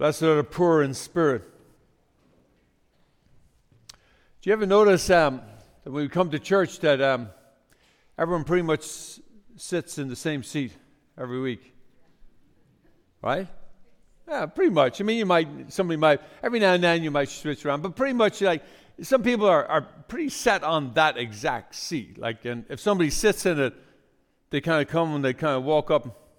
Blessed are the poor in spirit. Do you ever notice um, that when we come to church that um, everyone pretty much sits in the same seat every week? Right? Yeah, pretty much. I mean, you might, somebody might, every now and then you might switch around, but pretty much like some people are, are pretty set on that exact seat. Like, and if somebody sits in it, they kind of come and they kind of walk up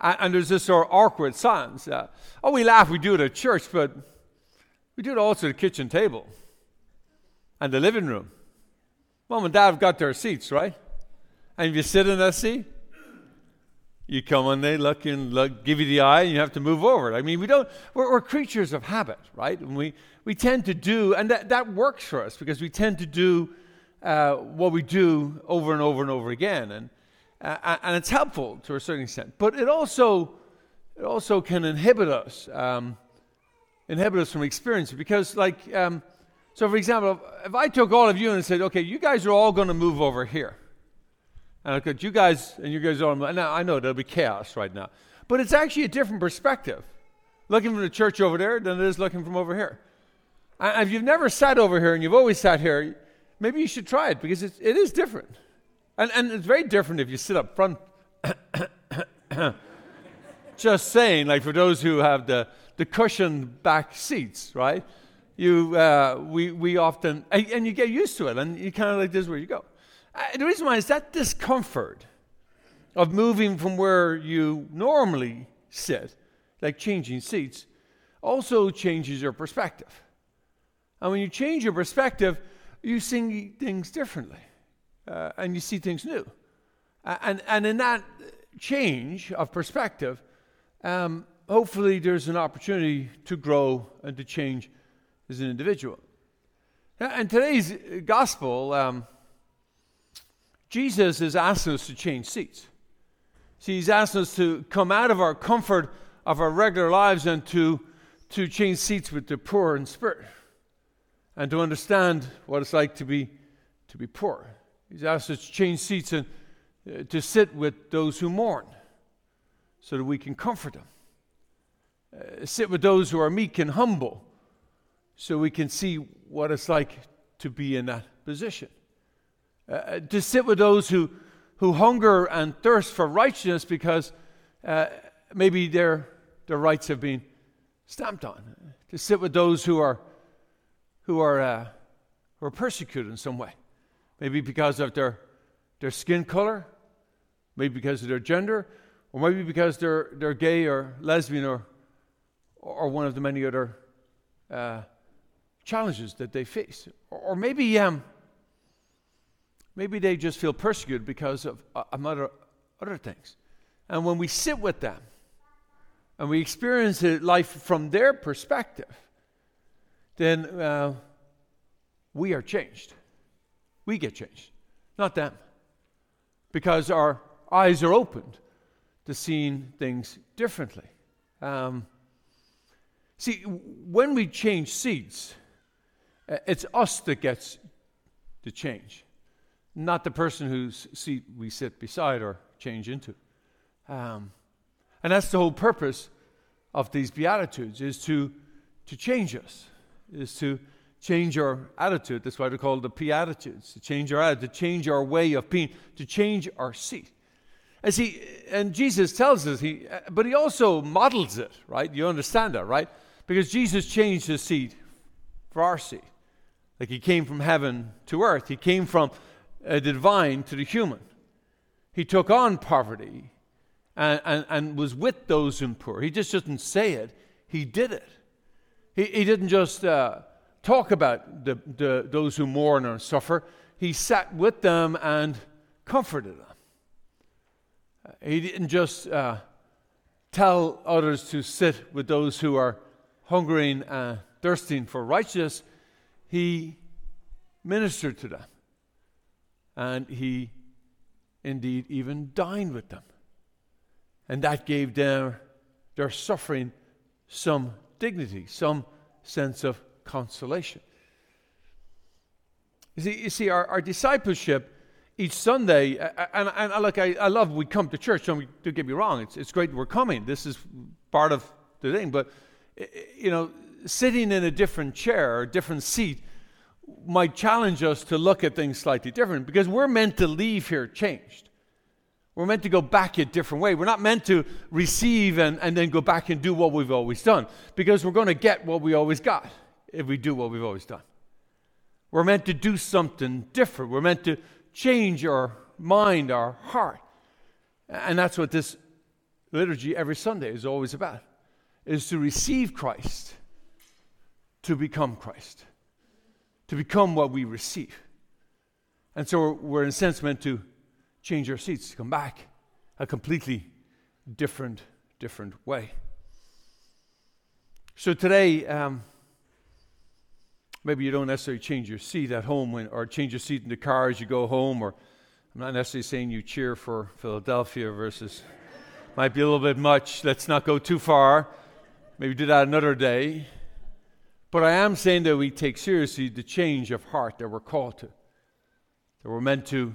And, there's this sort of awkward silence. Uh, oh, we laugh, we do it at church, but we do it also at the kitchen table and the living room. Mom and dad have got their seats, right? And if you sit in that seat, you come and they look and look, give you the eye, and you have to move over. I mean, we don't. We're, we're creatures of habit, right? And we we tend to do, and that that works for us because we tend to do uh, what we do over and over and over again. And uh, and it's helpful to a certain extent. But it also, it also can inhibit us, um, inhibit us from experience because, like, um, so for example, if I took all of you and said, okay, you guys are all going to move over here, and I could, you guys and you guys all, now I know there'll be chaos right now, but it's actually a different perspective, looking from the church over there than it is looking from over here. And if you've never sat over here and you've always sat here, maybe you should try it because it is different. And, and it's very different if you sit up front. Just saying, like for those who have the, the cushioned back seats, right? You, uh, we, we often, and, and, you get used to it, and you kind of like, this is where you go. Uh, the reason why is that discomfort of moving from where you normally sit, like changing seats, also changes your perspective. And when you change your perspective, you see things differently uh, and you see things new. And, and in that change of perspective, um, hopefully there's an opportunity to grow and to change as an individual. And today's gospel, um, Jesus is asking us to change seats. See, he's asking us to come out of our comfort of our regular lives and to, to change seats with the poor in spirit and to understand what it's like to be, to be poor. He's asked us to change seats and uh, to sit with those who mourn so that we can comfort them. Uh, sit with those who are meek and humble so we can see what it's like to be in that position. Uh, uh to sit with those who, who hunger and thirst for righteousness because uh, maybe their, their rights have been stamped on. To sit with those who are, who are, uh, who are persecuted in some way maybe because of their, their skin color, maybe because of their gender, or maybe because they're, they're gay or lesbian or, or one of the many other uh, challenges that they face. Or, or, maybe, um, maybe they just feel persecuted because of uh, other, other things. And when we sit with them and we experience life from their perspective, then uh, we are changed we get changed, not them. Because our eyes are opened to seeing things differently. Um, see, when we change seats, uh, it's us that gets the change, not the person whose seat we sit beside or change into. Um, and that's the whole purpose of these Beatitudes, is to, to change us, is to change our attitude. That's why they're called the Beatitudes, to change our attitude, to change our way of being, to change our seat. And see, and Jesus tells us, he, but he also models it, right? You understand that, right? Because Jesus changed his seat for our seat. Like he came from heaven to earth, he came from the divine to the human. He took on poverty and, and, and was with those who poor. He just didn't say it, he did it. He, he didn't just uh, talk about the, the, those who mourn or suffer. He sat with them and comforted them. He didn't just uh, tell others to sit with those who are hungering and thirsting for righteousness. He ministered to them. And he indeed even dined with them. And that gave them, their suffering some dignity, some sense of consolation. You see, you see our, our discipleship each Sunday, and, and, and look, I, I love we come to church. Don't, don't get me wrong; it's, it's great we're coming. This is part of the thing. But you know, sitting in a different chair, a different seat, might challenge us to look at things slightly different because we're meant to leave here changed. We're meant to go back a different way. We're not meant to receive and, and then go back and do what we've always done because we're going to get what we always got if we do what we've always done. We're meant to do something different. We're meant to change our mind, our heart. And that's what this liturgy every Sunday is always about, is to receive Christ, to become Christ, to become what we receive. And so we're, we're in a sense meant to change our seats, to come back a completely different, different way. So today, um, maybe you don't necessarily change your seat at home when, or change your seat in the car as you go home, or I'm not necessarily saying you cheer for Philadelphia versus, might be a little bit much. Let's not go too far. Maybe do that another day. But I am saying that we take seriously the change of heart that we're called to, that we're meant to,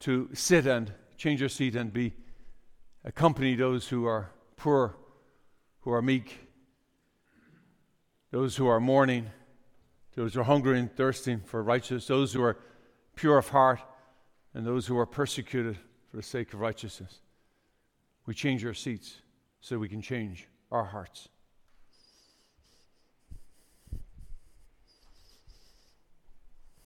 to sit and change our seat and be accompany those who are poor, who are meek, those who are mourning, those who are hungry and thirsting for righteousness, those who are pure of heart, and those who are persecuted for the sake of righteousness. We change our seats so we can change our hearts.